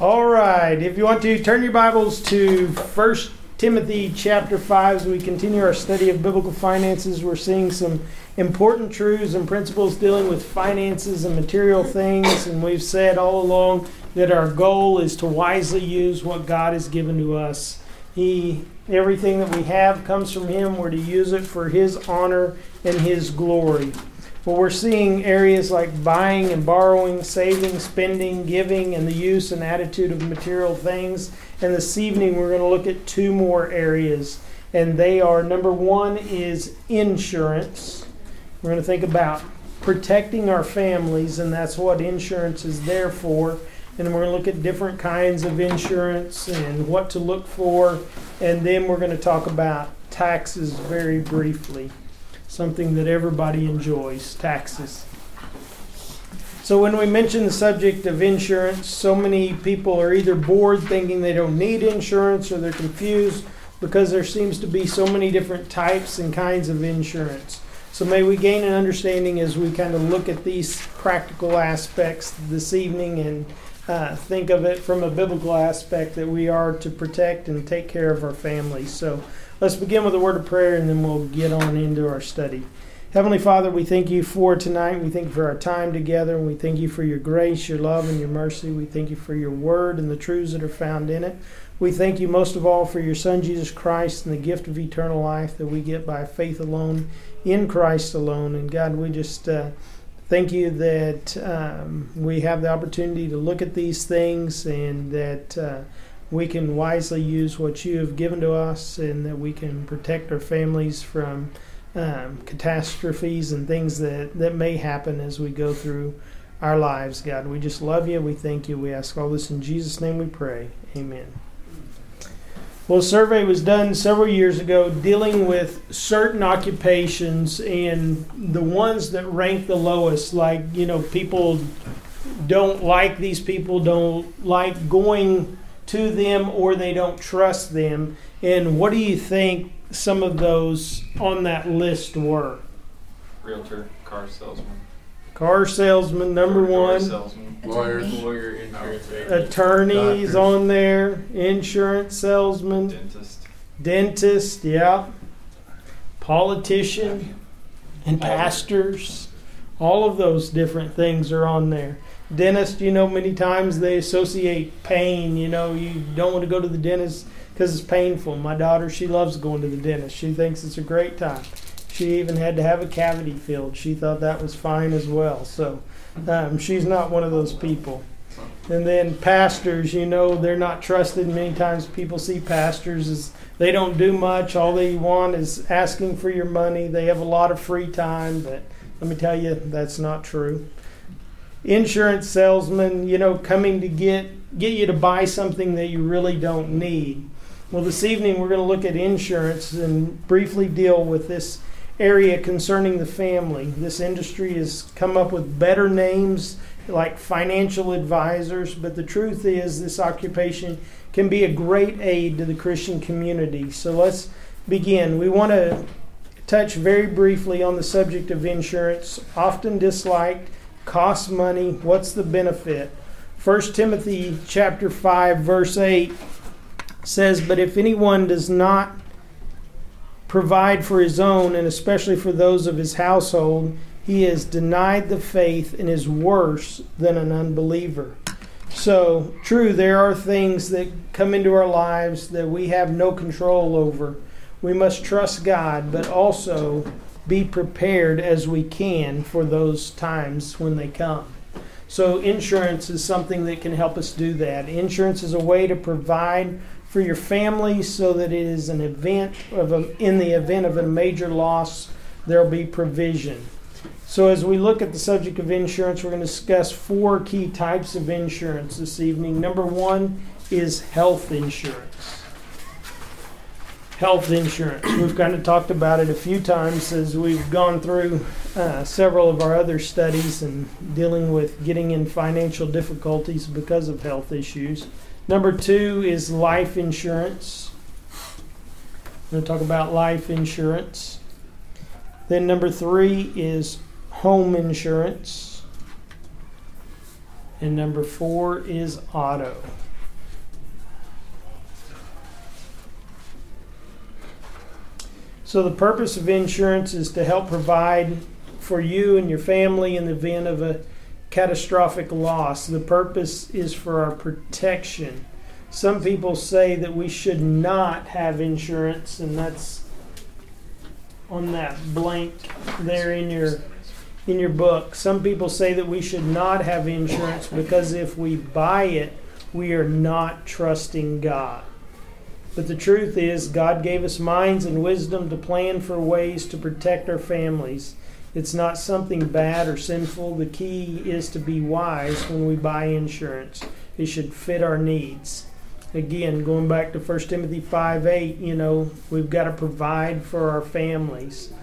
All right. If you want to turn your Bibles to First Timothy chapter 5 as we continue our study of biblical finances, we're seeing some important truths and principles dealing with finances and material things. And we've said all along that our goal is to wisely use what God has given to us. He everything that we have comes from him. We're to use it for his honor and his glory. But we're seeing areas like buying and borrowing, saving, spending, giving, and the use and attitude of material things. And this evening we're going to look at two more areas. And they are number one is insurance. We're going to think about protecting our families, and that's what insurance is there for. And we're going to look at different kinds of insurance and what to look for. And then we're going to talk about taxes very briefly something that everybody enjoys taxes. So, when we mention the subject of insurance, so many people are either bored thinking they don't need insurance or they're confused because there seems to be so many different types and kinds of insurance. So, may we gain an understanding as we kind of look at these practical aspects this evening and uh, think of it from a biblical aspect that we are to protect and take care of our families. So, Let's begin with a word of prayer and then we'll get on into our study. Heavenly Father, we thank you for tonight. We thank you for our time together. We thank you for your grace, your love, and your mercy. We thank you for your word and the truths that are found in it. We thank you most of all for your Son, Jesus Christ, and the gift of eternal life that we get by faith alone, in Christ alone. And God, we just uh, thank you that um, we have the opportunity to look at these things and that. Uh, we can wisely use what you have given to us and that we can protect our families from um, catastrophes and things that, that may happen as we go through our lives, God. We just love you. We thank you. We ask all this in Jesus' name we pray. Amen. Well, a survey was done several years ago dealing with certain occupations and the ones that rank the lowest, like, you know, people don't like these people, don't like going to them or they don't trust them. And what do you think some of those on that list were? Realtor, car salesman. Car salesman, number Door one. Salesman. Lawyers. Lawyer, insurance agent, Attorneys Doctors. on there, insurance salesman, dentist. dentist, yeah, politician, and pastors. All of those different things are on there. Dentist, you know, many times they associate pain. You know, you don't want to go to the dentist because it's painful. My daughter, she loves going to the dentist. She thinks it's a great time. She even had to have a cavity filled. She thought that was fine as well. So um, she's not one of those people. And then pastors, you know, they're not trusted. Many times people see pastors as they don't do much. All they want is asking for your money. They have a lot of free time, but let me tell you, that's not true. Insurance salesman, you know, coming to get get you to buy something that you really don't need. Well, this evening we're going to look at insurance and briefly deal with this area concerning the family. This industry has come up with better names like financial advisors, but the truth is, this occupation can be a great aid to the Christian community. So let's begin. We want to touch very briefly on the subject of insurance, often disliked, costs money, what's the benefit? 1 Timothy chapter 5 verse 8 says, "But if anyone does not provide for his own and especially for those of his household, he has denied the faith and is worse than an unbeliever." So, true, there are things that come into our lives that we have no control over. We must trust God, but also be prepared as we can for those times when they come. So, insurance is something that can help us do that. Insurance is a way to provide for your family so that it is an event of a, in the event of a major loss, there'll be provision. So, as we look at the subject of insurance, we're going to discuss four key types of insurance this evening. Number one is health insurance. Health insurance. We've kind of talked about it a few times as we've gone through uh, several of our other studies and dealing with getting in financial difficulties because of health issues. Number two is life insurance. I'm going to talk about life insurance. Then number three is home insurance. And number four is auto. So, the purpose of insurance is to help provide for you and your family in the event of a catastrophic loss. The purpose is for our protection. Some people say that we should not have insurance, and that's on that blank there in your in your book. Some people say that we should not have insurance because if we buy it, we are not trusting God. But the truth is, God gave us minds and wisdom to plan for ways to protect our families. It's not something bad or sinful. The key is to be wise when we buy insurance. It should fit our needs. Again, going back to 1 Timothy 5 8, you know, we've got to provide for our families.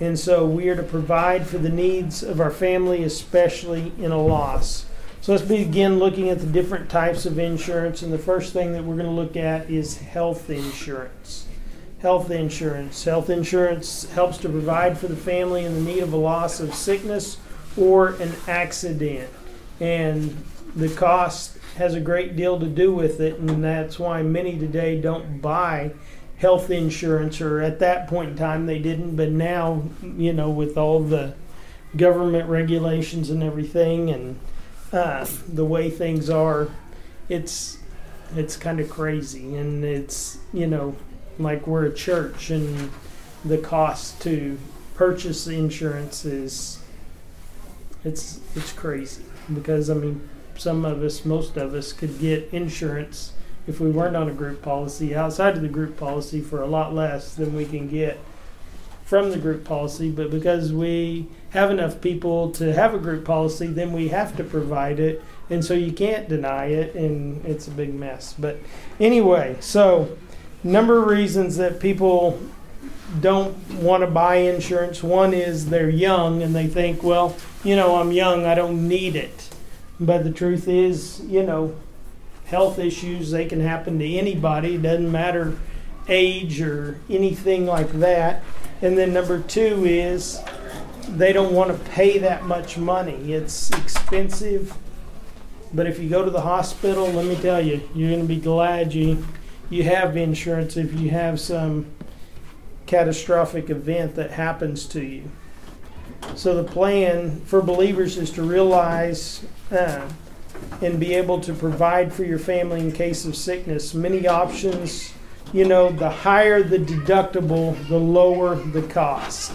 And so we are to provide for the needs of our family, especially in a loss. So let's begin looking at the different types of insurance. And the first thing that we're going to look at is health insurance. Health insurance. Health insurance helps to provide for the family in the need of a loss of sickness or an accident. And the cost has a great deal to do with it, and that's why many today don't buy health insurance, or at that point in time they didn't, but now, you know, with all the government regulations and everything, and uh, the way things are, it's it's kind of crazy, and it's you know like we're a church, and the cost to purchase insurance is it's it's crazy. Because I mean some of us, most of us, could get insurance if we weren't on a group policy outside of the group policy for a lot less than we can get from the group policy, but because we have enough people to have a group policy, then we have to provide it, and so you can't deny it, and it's a big mess. But anyway, so number of reasons that people don't want to buy insurance. One is they're young and they think, well, you know, I'm young, I don't need it. But the truth is, you know, health issues they can happen to anybody. It doesn't matter age or anything like that. And then number two is they don't want to pay that much money. It's expensive. But if you go to the hospital, let me tell you, you're going to be glad you you have insurance if you have some catastrophic event that happens to you. So the plan for believers is to realize uh, and be able to provide for your family in case of sickness. Many options you know, the higher the deductible, the lower the cost.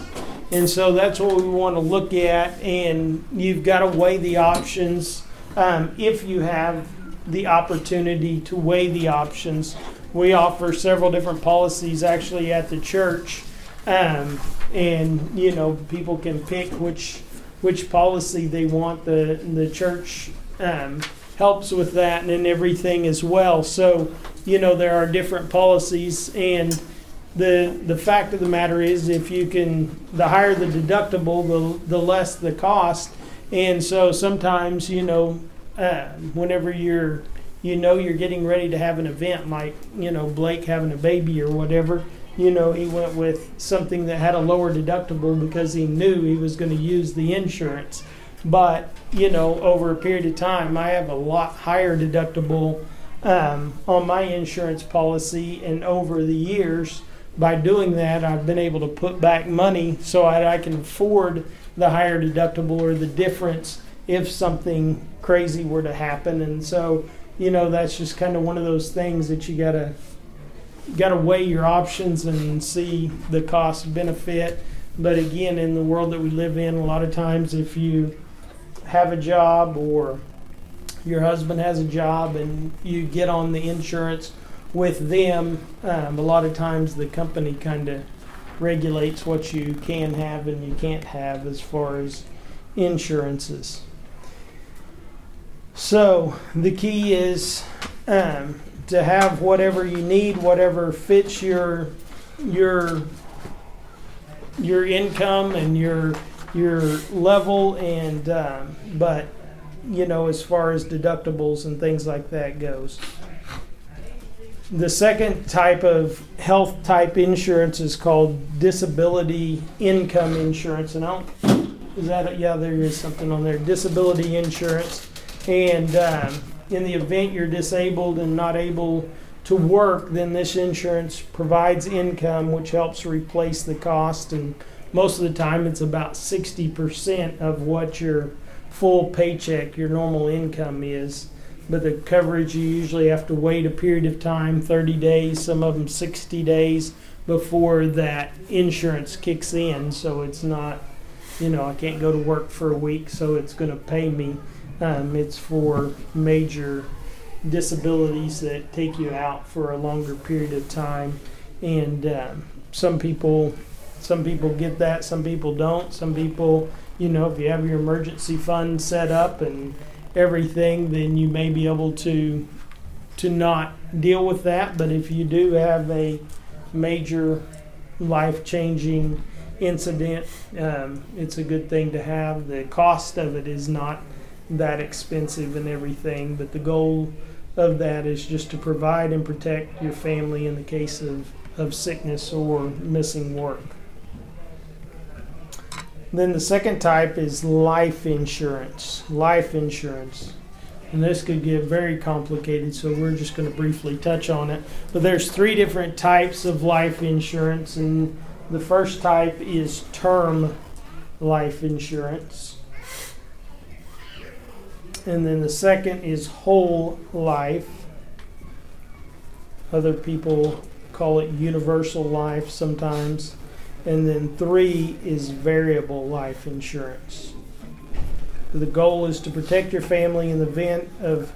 And so that's what we want to look at, and you've got to weigh the options. Um, if you have the opportunity to weigh the options, we offer several different policies actually at the church, um, and you know people can pick which which policy they want. The the church um, helps with that and everything as well. So, you know, there are different policies and the the fact of the matter is if you can the higher the deductible, the the less the cost. And so sometimes, you know, uh, whenever you're you know you're getting ready to have an event like, you know, Blake having a baby or whatever, you know, he went with something that had a lower deductible because he knew he was going to use the insurance. But, you know, over a period of time, I have a lot higher deductible um, on my insurance policy. And over the years, by doing that, I've been able to put back money so I, I can afford the higher deductible or the difference if something crazy were to happen. And so, you know, that's just kind of one of those things that you got to got to weigh your options and see the cost benefit. But again, in the world that we live in, a lot of times if you have a job or your husband has a job and you get on the insurance with them, um, a lot of times the company kind of regulates what you can have and you can't have as far as insurances. So the key is um, to have whatever you need, whatever fits your your your income and your your level and um, but you know as far as deductibles and things like that goes the second type of health type insurance is called disability income insurance and I don't is that a, yeah there is something on there disability insurance and um, in the event you're disabled and not able to work, then this insurance provides income, which helps replace the cost. And most of the time, it's about 60% of what your full paycheck, your normal income is. But the coverage, you usually have to wait a period of time 30 days, some of them 60 days before that insurance kicks in. So it's not, you know, I can't go to work for a week, so it's going to pay me. Um, it's for major disabilities that take you out for a longer period of time, and um, some people, some people get that, some people don't. Some people, you know, if you have your emergency fund set up and everything, then you may be able to to not deal with that. But if you do have a major life changing incident, um, it's a good thing to have. The cost of it is not that expensive and everything, but the goal of that is just to provide and protect your family in the case of, of sickness or missing work. Then the second type is life insurance. Life insurance. And this could get very complicated, so we're just going to briefly touch on it. But there's three different types of life insurance, and the first type is term life insurance. And then the second is whole life. Other people call it universal life sometimes. And then three is variable life insurance. The goal is to protect your family in the event of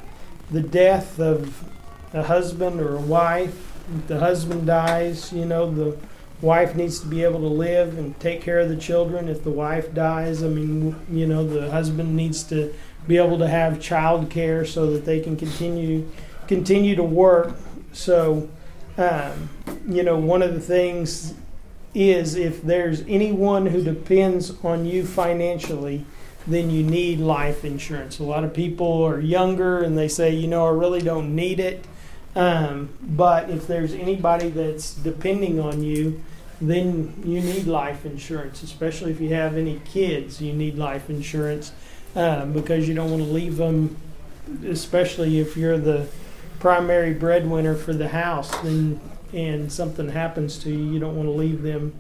the death of a husband or a wife. If the husband dies, you know, the wife needs to be able to live and take care of the children. If the wife dies, I mean, you know, the husband needs to be able to have child care so that they can continue continue to work. So, um, you know, one of the things is if there's anyone who depends on you financially, then you need life insurance. A lot of people are younger and they say, you know, I really don't need it. Um, but if there's anybody that's depending on you, then you need life insurance, especially if you have any kids, you need life insurance um, because you don't want to leave them, especially if you're the primary breadwinner for the house, then and something happens to you, you don't want to leave them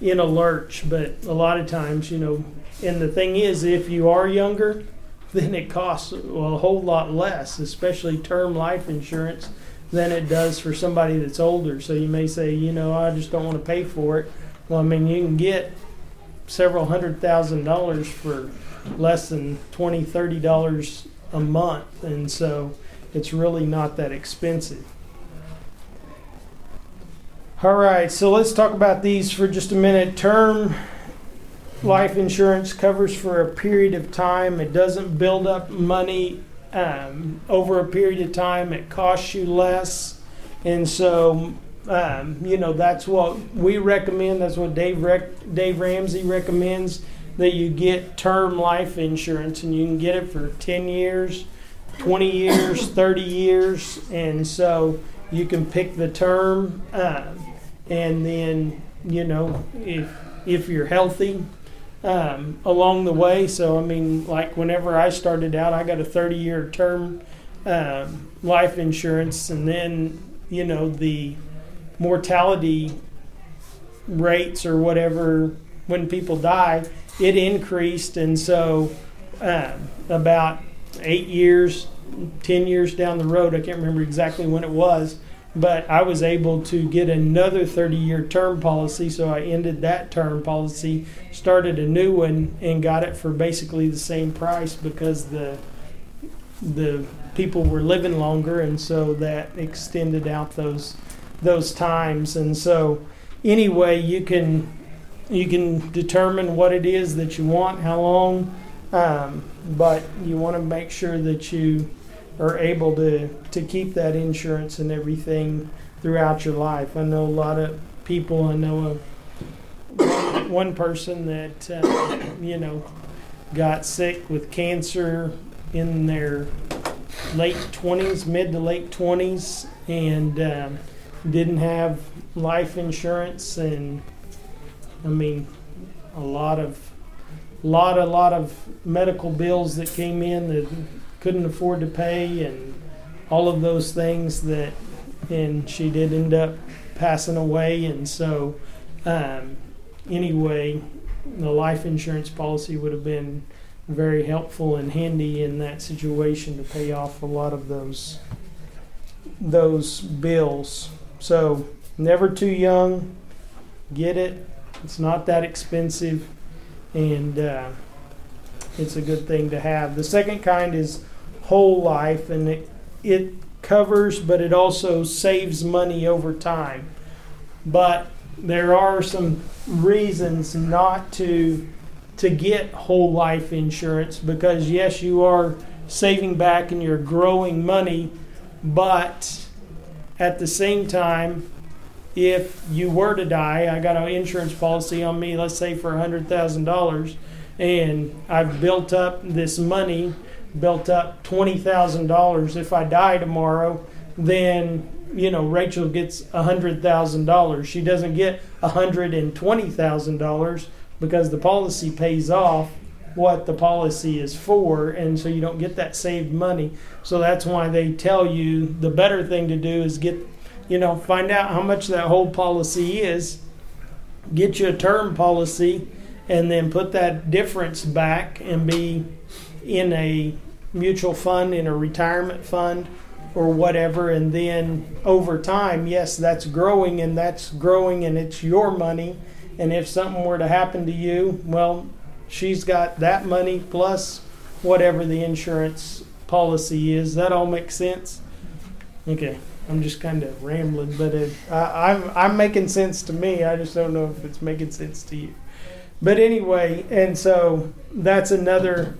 in a lurch. But a lot of times, you know, and the thing is, if you are younger, then it costs a whole lot less, especially term life insurance, than it does for somebody that's older. So you may say, you know, I just don't want to pay for it. Well, I mean, you can get several hundred thousand dollars for less than twenty, thirty dollars a month and so it's really not that expensive all right so let's talk about these for just a minute. Term life insurance covers for a period of time. It doesn't build up money um, over a period of time. It costs you less. And so um, you know that's what we recommend. That's what dave, Rec- dave ramsey recommends that you get term life insurance. And you can get it for 10 years, 20 years, 30 years. And so you can pick the term. Um, and then, you know, if, if you're healthy um, along the way. So, I mean, like whenever I started out, I got a 30 year term um, life insurance. And then, you know, the mortality rates or whatever when people die it increased, and so um, about eight years, ten years down the road, I can't remember exactly when it was, but I was able to get another 30 year term policy. So I ended that term policy, started a new one, and got it for basically the same price because the the people were living longer, and so that extended out those those times. And so anyway, you can you can determine what it is that you want, how long, um, but you want to make sure that you are able to, to keep that insurance and everything throughout your life. I know a lot of people, I know a, one person that, uh, you know, got sick with cancer in their late 20s, mid to late 20s, and um, didn't have life insurance and I mean, a lot of, lot, a lot of medical bills that came in that couldn't afford to pay, and all of those things that and she did end up passing away. And so, um, anyway, the life insurance policy would have been very helpful and handy in that situation to pay off a lot of those those bills. So, never too young. Get it. It's not that expensive, and uh, it's a good thing to have. The second kind is whole life, and it, it covers, but it also saves money over time. But there are some reasons not to to get whole life insurance because yes, you are saving back and you're growing money, but at the same time, if you were to die, I got an insurance policy on me, let's say for $100,000, and I've built up this money, built up $20,000. If I die tomorrow, then you know Rachel gets a $100,000. She doesn't get a $120,000 because the policy pays off what the policy is for, and so you don't get that saved money. So that's why they tell you the better thing to do is get, you know, find out how much that whole policy is, get you a term policy, and then put that difference back and be in a mutual fund, in a retirement fund, or whatever. And then over time, yes, that's growing and that's growing and it's your money. And if something were to happen to you, well, she's got that money plus whatever the insurance policy is. That all makes sense? Okay. I'm just kind of rambling, but it, I, I'm I'm making sense to me. I just don't know if it's making sense to you. But anyway, and so that's another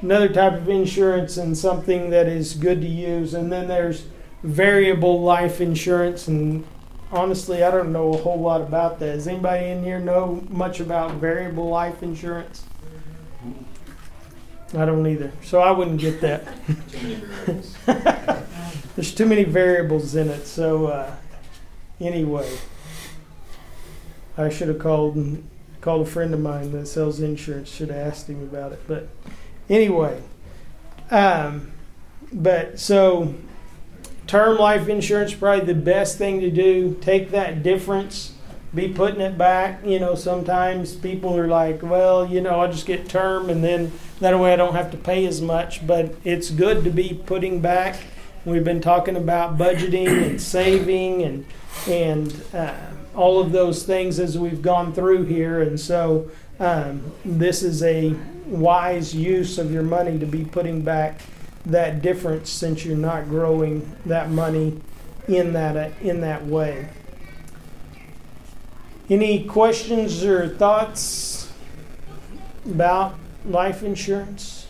another type of insurance and something that is good to use. And then there's variable life insurance, and honestly, I don't know a whole lot about that. Does anybody in here know much about variable life insurance? I don't either, so I wouldn't get that. There's too many variables in it. So uh, anyway, I should have called called a friend of mine that sells insurance. Should have asked him about it. But anyway, um, but so term life insurance probably the best thing to do. Take that difference. Be putting it back. You know, sometimes people are like, well, you know, I'll just get term and then that way I don't have to pay as much. But it's good to be putting back We've been talking about budgeting and saving and and uh, all of those things as we've gone through here, and so um, this is a wise use of your money to be putting back that difference since you're not growing that money in that uh, in that way. Any questions or thoughts about life insurance?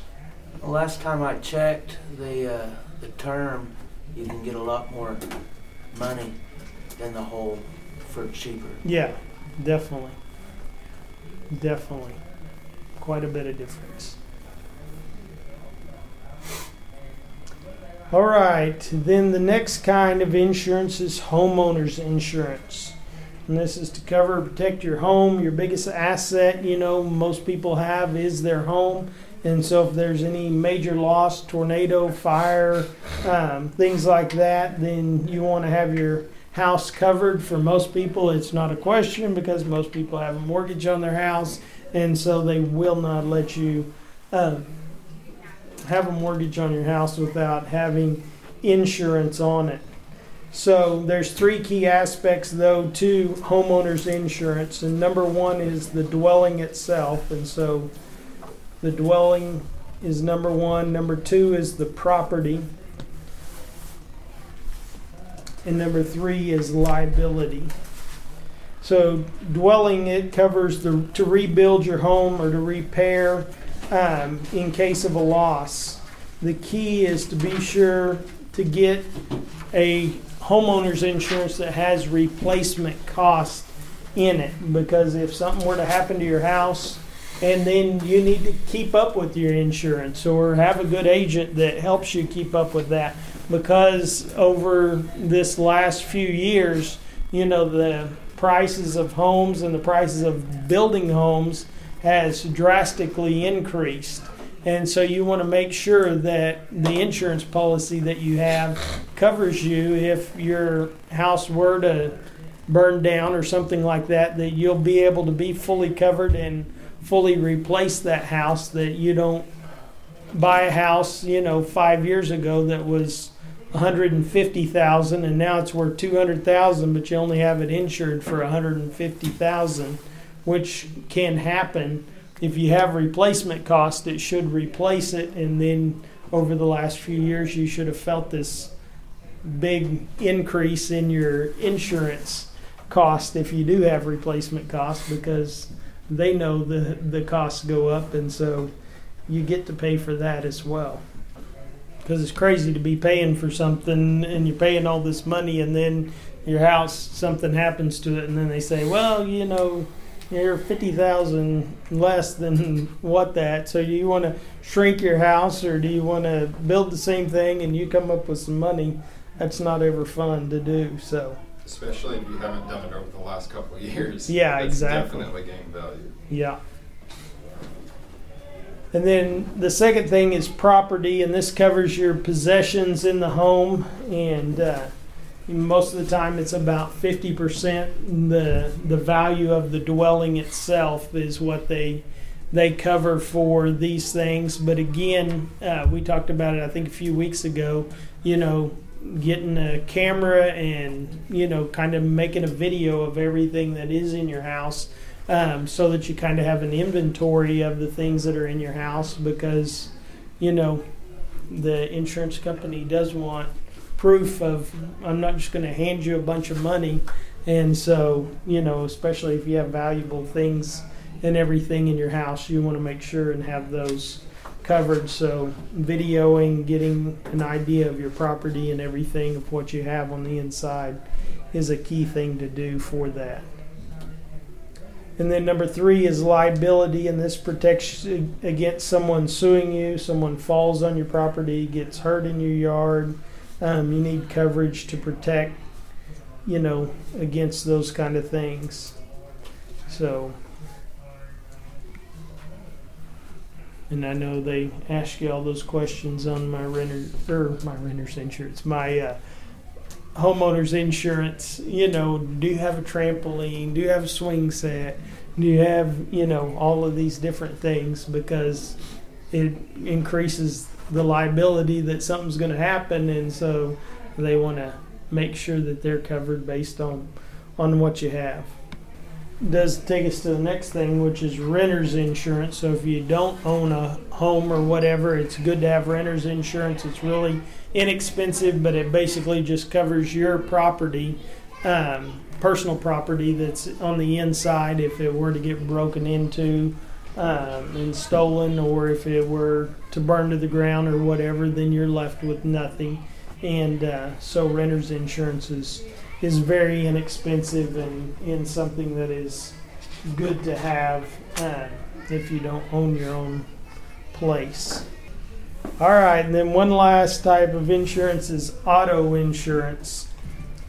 Last time I checked, the uh, the term, you can get a lot more money than the whole for cheaper. Yeah, definitely. Definitely. Quite a bit of difference. All right, then the next kind of insurance is homeowners insurance. And this is to cover protect your home. Your biggest asset, you know, most people have is their home. And so, if there's any major loss, tornado, fire, um, things like that, then you want to have your house covered. For most people, it's not a question because most people have a mortgage on their house, and so they will not let you um, have a mortgage on your house without having insurance on it. So there's three key aspects though to homeowners insurance, and number one is the dwelling itself, and so the dwelling is number one. Number two is the property. And number three is liability. So, dwelling it covers the to rebuild your home or to repair um, in case of a loss. The key is to be sure to get a homeowner's insurance that has replacement cost in it because if something were to happen to your house and then you need to keep up with your insurance or have a good agent that helps you keep up with that because over this last few years you know the prices of homes and the prices of building homes has drastically increased. And so you want to make sure that the insurance policy that you have covers you. If your house were to burn down or something like that, that you'll be able to be fully covered and fully replace that house, that you don't buy a house, you know, five years ago that was 150,000 and now it's worth 200,000 but you only have it insured for 150,000 which can happen. If you have replacement cost it should replace it and then over the last few years you should have felt this big increase in your insurance cost if you do have replacement cost because they know the the costs go up and so you get to pay for that as well because it's crazy to be paying for something and you're paying all this money and then your house something happens to it and then they say well you know you're 50,000 less than what that so do you want to shrink your house or do you want to build the same thing and you come up with some money that's not ever fun to do so Especially if you haven't done it over the last couple of years. Yeah, That's exactly. Definitely gained value. Yeah. And then the second thing is property, and this covers your possessions in the home. And uh, most of the time, it's about fifty percent. the The value of the dwelling itself is what they they cover for these things. But again, uh, we talked about it. I think a few weeks ago. You know, getting a camera and you know, kind of making a video of everything that is in your house um, so that you kind of have an inventory of the things that are in your house because you know the insurance company does want proof of I'm not just going to hand you a bunch of money. And so you know especially if you have valuable things and everything in your house you want to make sure and have those covered. So videoing getting an idea of your property and everything of what you have on the inside is a key thing to do for that and then number three is liability, and this protects against someone suing you. Someone falls on your property, gets hurt in your yard. Um, you need coverage to protect, you know, against those kind of things. So, and I know they ask you all those questions on my renter or my renter's insurance, my uh, homeowner's insurance, you know, do you have a trampoline? Do you have a swing set? Do you have, you know, all of these different things because it increases the liability that something's going to happen and so they want to make sure that they're covered based on on what you have. Does take us to the next thing, which is renter's insurance. So if you don't own a home or whatever, it's good to have renter's insurance. It's really inexpensive, but it basically just covers your property, um, personal property that's on the inside if it were to get broken into um, and stolen, or if it were to burn to the ground or whatever, then you're left with nothing. And uh, so renter's insurance is, is very inexpensive and, and something that is good to have uh, if you don't own your own place. All right, and then one last type of insurance is auto insurance.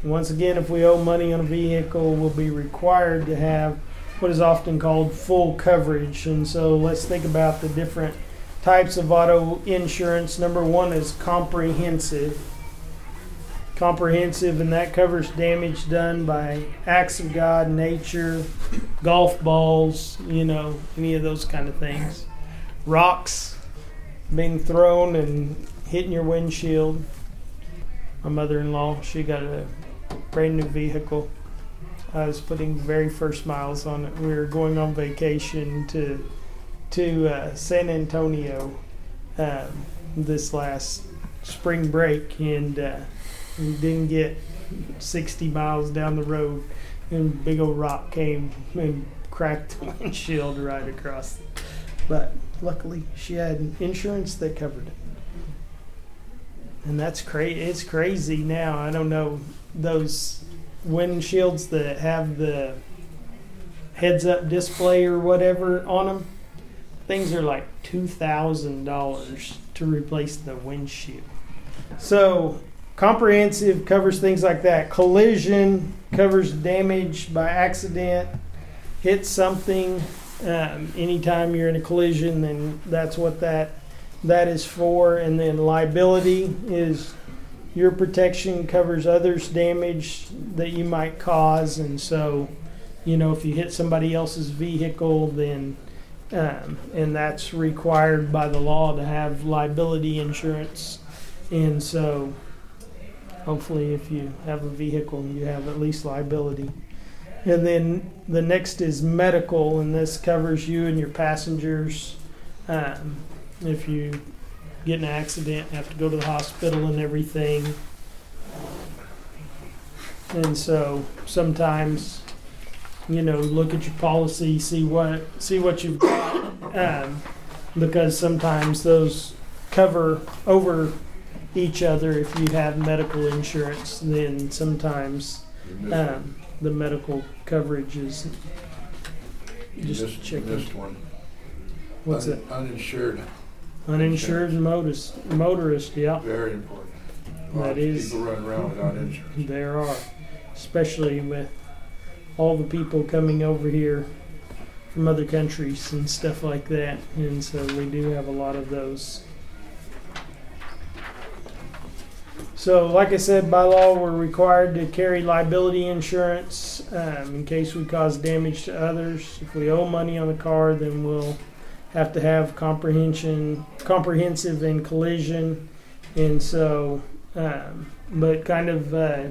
Once again, if we owe money on a vehicle, we'll be required to have what is often called full coverage. And so let's think about the different types of auto insurance. Number one is comprehensive. Comprehensive, and that covers damage done by acts of God, nature, golf balls, you know, any of those kind of things. Rocks, being thrown and hitting your windshield. My mother-in-law, she got a brand new vehicle. I was putting very first miles on it. We were going on vacation to to uh, San Antonio um, this last spring break, and uh, we didn't get 60 miles down the road, and big old rock came and cracked the windshield right across. But luckily she had insurance that covered it. And that's crazy it's crazy now. I don't know those windshields that have the heads up display or whatever on them things are like $2000 to replace the windshield. So comprehensive covers things like that. Collision covers damage by accident hit something um, anytime you're in a collision, then that's what that that is for, and then liability is your protection covers others' damage that you might cause, and so, you know, if you hit somebody else's vehicle, then, um, and that's required by the law to have liability insurance, and so, hopefully, if you have a vehicle, you have at least liability. And then the next is medical, and this covers you and your passengers. Um, if you get an accident, have to go to the hospital and everything. And so sometimes, you know, look at your policy, see what see what you've got, um, because sometimes those cover over each other. If you have medical insurance, then sometimes um, the medical coverage is you just missed, you checking. missed one. what's Un- it? Uninsured, Uninsured motorist, motorist, yeah. very important. A lot That of is- People run around without insurance. There are, especially with all the people coming over here from other countries and stuff like that. And so we do have a lot of those. So, like I said, by law, we're required to carry liability insurance um, in case we cause damage to others. If we owe money on the car, then we'll have to have comprehension, comprehensive and collision. And so, um, but kind of uh,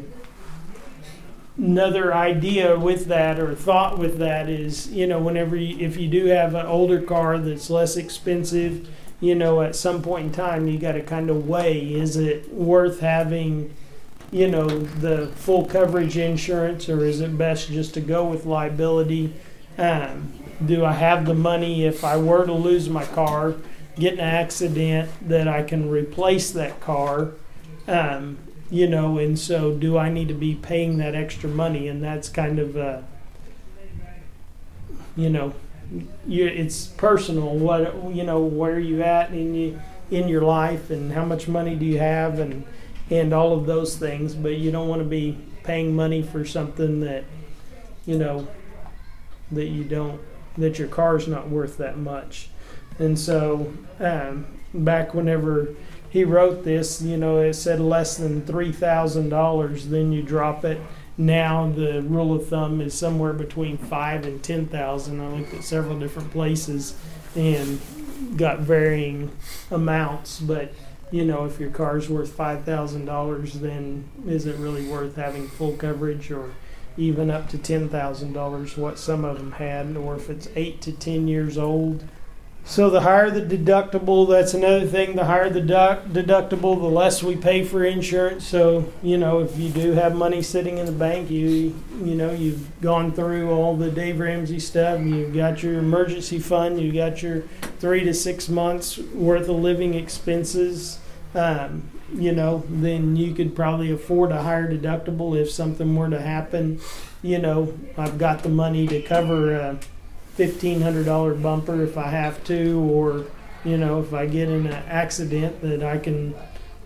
another idea with that or thought with that is you know whenever you, if you do have an older car that's less expensive you know at some point in time you got to kind of weigh is it worth having you know the full coverage insurance or is it best just to go with liability um, do i have the money if i were to lose my car get an accident that i can replace that car um, you know, and so do I need to be paying that extra money? And that's kind of, you know, you, it's personal. What you know, where you at in you in your life, and how much money do you have, and and all of those things. But you don't want to be paying money for something that, you know, that you don't that your car's not worth that much. And so, um, back whenever he wrote this, you know, it said less than three thousand dollars, then you drop it. Now the rule of thumb is somewhere between five and ten thousand. I looked at several different places and got varying amounts, but you know, if your car's worth five thousand dollars, then is it really worth having full coverage or even up to ten thousand dollars, what some of them had, or if it's eight to ten years old, so the higher the deductible, that's another thing. The higher the duct- deductible, the less we pay for insurance. So you know, if you do have money sitting in the bank, you you know you've gone through all the Dave Ramsey stuff. You've got your emergency fund. You've got your three to six months worth of living expenses. Um, you know, then you could probably afford a higher deductible if something were to happen. You know, I've got the money to cover. Uh, fifteen hundred dollar bumper if I have to, or you know if I get in an accident that I can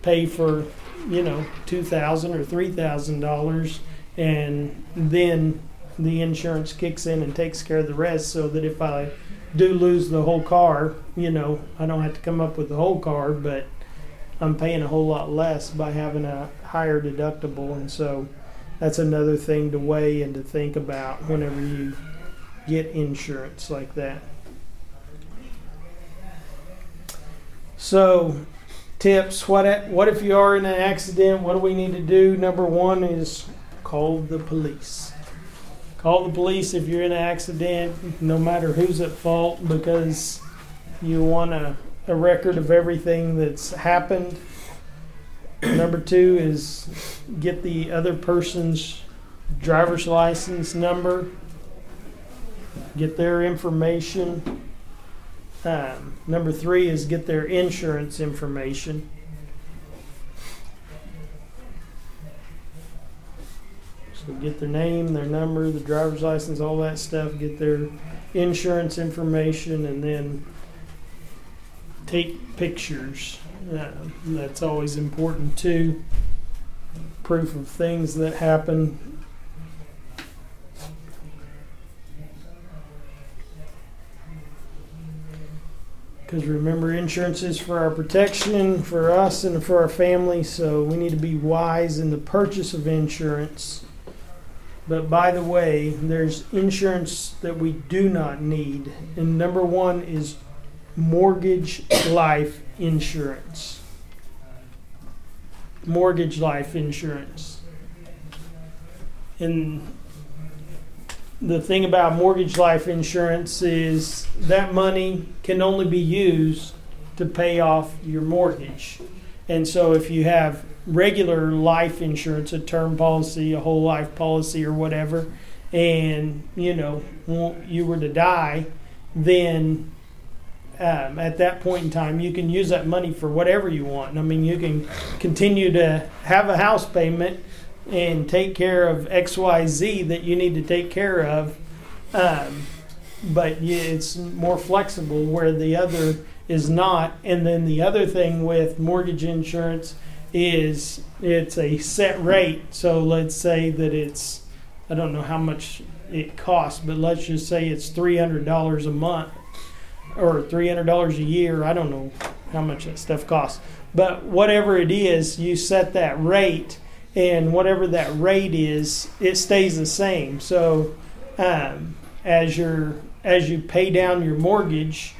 pay for you know two thousand or three thousand dollars, and then the insurance kicks in and takes care of the rest, so that if I do lose the whole car, you know I don't have to come up with the whole car, but I'm paying a whole lot less by having a higher deductible, and so that's another thing to weigh and to think about whenever you get insurance like that. So, tips. What what if you are in an accident? What do we need to do? Number one is call the police. Call the police if you're in an accident, no matter who's at fault, because you want a, a record of everything that's happened. Number two is get the other person's driver's license number get their information. Um, number three is get their insurance information. So get their name, their number, the driver's license, all that stuff. Get their insurance information, and then take pictures. Uh, that's always important too. Proof of things that happen Because remember, insurance is for our protection, for us, and for our family. So we need to be wise in the purchase of insurance. But by the way, there's insurance that we do not need. And number one is mortgage life insurance. Mortgage life insurance. And the thing about mortgage life insurance is that money can only be used to pay off your mortgage. And so if you have regular life insurance, a term policy, a whole life policy, or whatever, and you know you were to die, then um, at that point in time you can use that money for whatever you want. I mean, you can continue to have a house payment and take care of X, Y, Z that you need to take care of. Um, but it's more flexible where the other is not. And then the other thing with mortgage insurance is it's a set rate. So let's say that it's, I don't know how much it costs, but let's just say it's $300 a month or $300 a year. I don't know how much that stuff costs. But whatever it is, you set that rate, and whatever that rate is, it stays the same. So um, as you as you pay down your mortgage,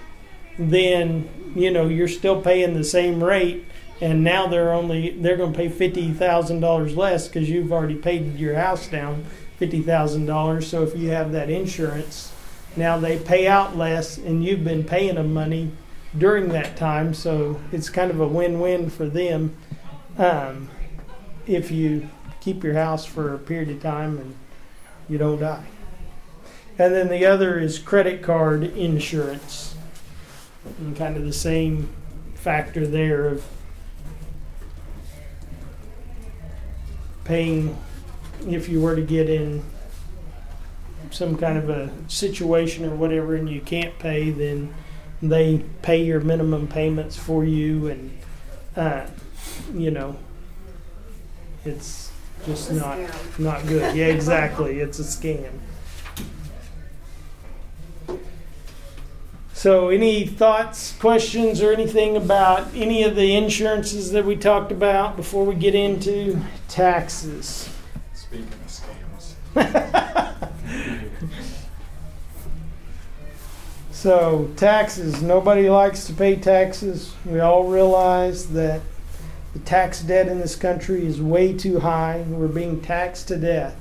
then you know you're still paying the same rate, and now they're only they're going to pay fifty thousand dollars less because you've already paid your house down fifty thousand dollars. So if you have that insurance, now they pay out less, and you've been paying them money during that time. So it's kind of a win-win for them um, if you keep your house for a period of time and you don't die. And then the other is credit card insurance. And kind of the same factor there of paying if you were to get in some kind of a situation or whatever and you can't pay, then they pay your minimum payments for you and uh, you know it's just A not scam. not good. Yeah, exactly. It's a scam. So, any thoughts, questions, or anything about any of the insurances that we talked about before we get into taxes? Speaking of scams, So, taxes. Nobody likes to pay taxes. We all realize that the tax debt in this country is way too high. We're being taxed to death.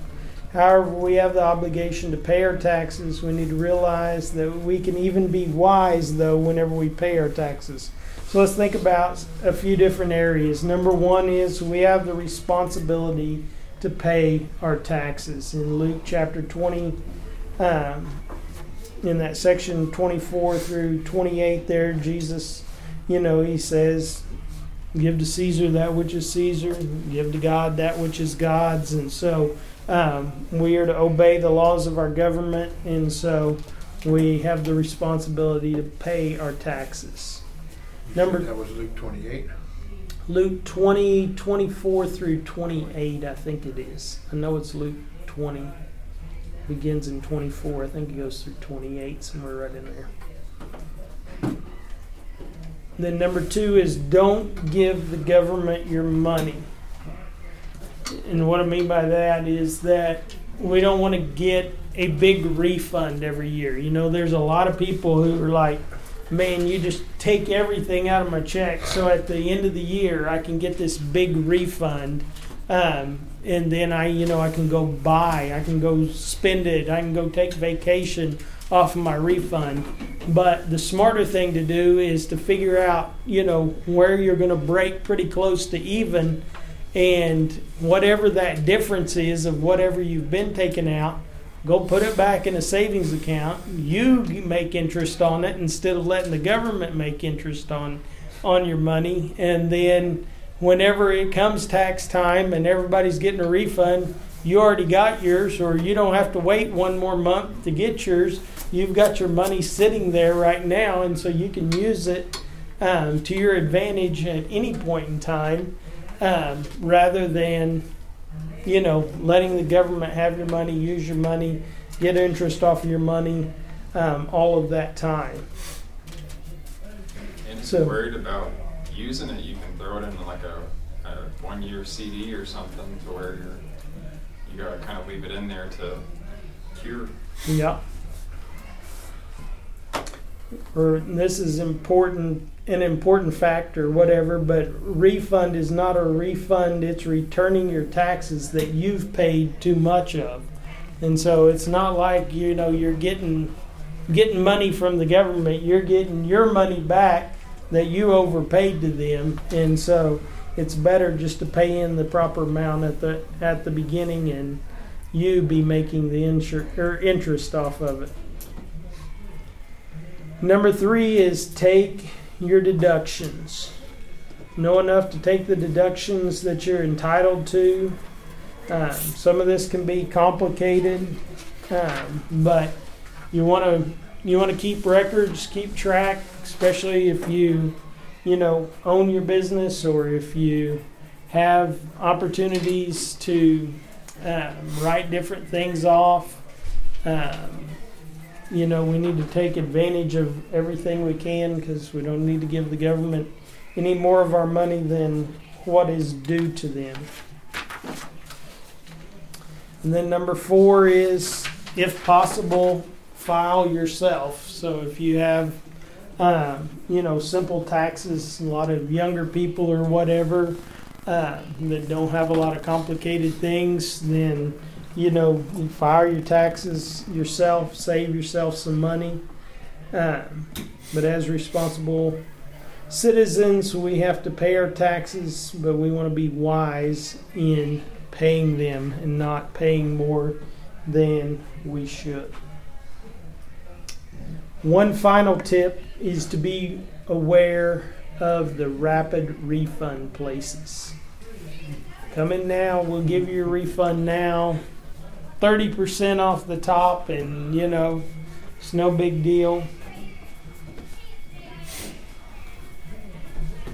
However, we have the obligation to pay our taxes. We need to realize that we can even be wise, though, whenever we pay our taxes. So, let's think about a few different areas. Number one is we have the responsibility to pay our taxes. In Luke chapter 20, um, in that section 24 through 28 there jesus you know he says give to caesar that which is caesar give to god that which is god's. And so um, we are to obey the laws of our government and so we have the responsibility to pay our taxes. Number- That was Luke twenty-eight. luke 20 24 through 28 i think it is. I know it's luke 20 begins in 24 i think it goes through 28 somewhere right in there then number two is don't give the government your money and what i mean by that is that we don't want to get a big refund every year you know there's a lot of people who are like man, you just take everything out of my check. So at the end of the year, I can get this big refund. Um, and then I, you know, I can go buy, I can go spend it, I can go take vacation off of my refund. But the smarter thing to do is to figure out, you know, where you're going to break pretty close to even. And whatever that difference is of whatever you've been taking out, go put it back in a savings account. You make interest on it instead of letting the government make interest on on your money. And then whenever it comes tax time and everybody's getting a refund, you already got yours, or you don't have to wait one more month to get yours. You've got your money sitting there right now, and so you can use it um, to your advantage at any point in time, um, rather than you know, letting the government have your money, use your money, get interest off of your money, um, all of that time. And if so- worried about using it, you can throw it in like a, a one-year CD or something to where you're, you gotta kind of leave it in there to cure. Yeah. Or this is important, an important factor, whatever, but refund is not a refund, it's returning your taxes that you've paid too much of. And so it's not like, you know, you're getting getting money from the government, you're getting your money back that you overpaid to them. And so it's better just to pay in the proper amount at the at the beginning and you be making the insur- or interest off of it. Number three is take your deductions. Know enough to take the deductions that you're entitled to. Um, some of this can be complicated, um, but you want to you want to keep records, keep track, especially if you you know own your business or if you have opportunities to um, write different things off. Um, you know, we need to take advantage of everything we can because we don't need to give the government any more of our money than what is due to them. And then number four is, if possible, file yourself. So if you have, um, you know, simple taxes, a lot of younger people or whatever uh, that don't have a lot of complicated things, then you know, you file your taxes yourself, save yourself some money. Um, but as responsible citizens, we have to pay our taxes, but we want to be wise in paying them and not paying more than we should. One final tip is to be aware of the rapid refund places. Come in now, we'll give you a refund now. 30% off the top, and you know, it's no big deal.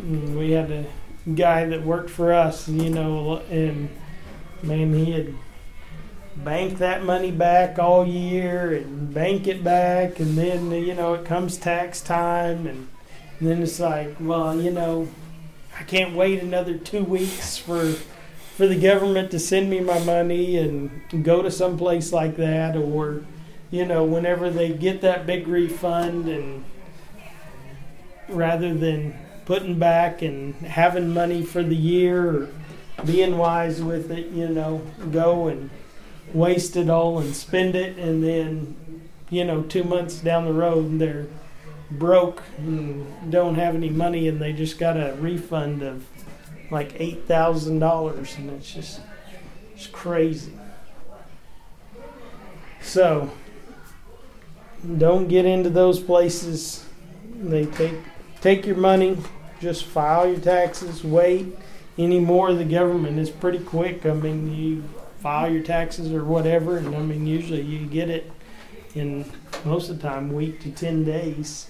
We had a guy that worked for us, you know, and man, he had banked that money back all year and bank it back, and then, you know, it comes tax time, and then it's like, well, you know, I can't wait another two weeks for for the government to send me my money and go to some place like that or you know whenever they get that big refund and rather than putting back and having money for the year or being wise with it you know go and waste it all and spend it and then you know 2 months down the road they're broke and don't have any money and they just got a refund of like eight thousand dollars, and it's just it's crazy. So don't get into those places. They take take your money, just file your taxes, wait. Any more the government is pretty quick. I mean, you file your taxes or whatever, and I mean usually you get it in most of the time week to ten days.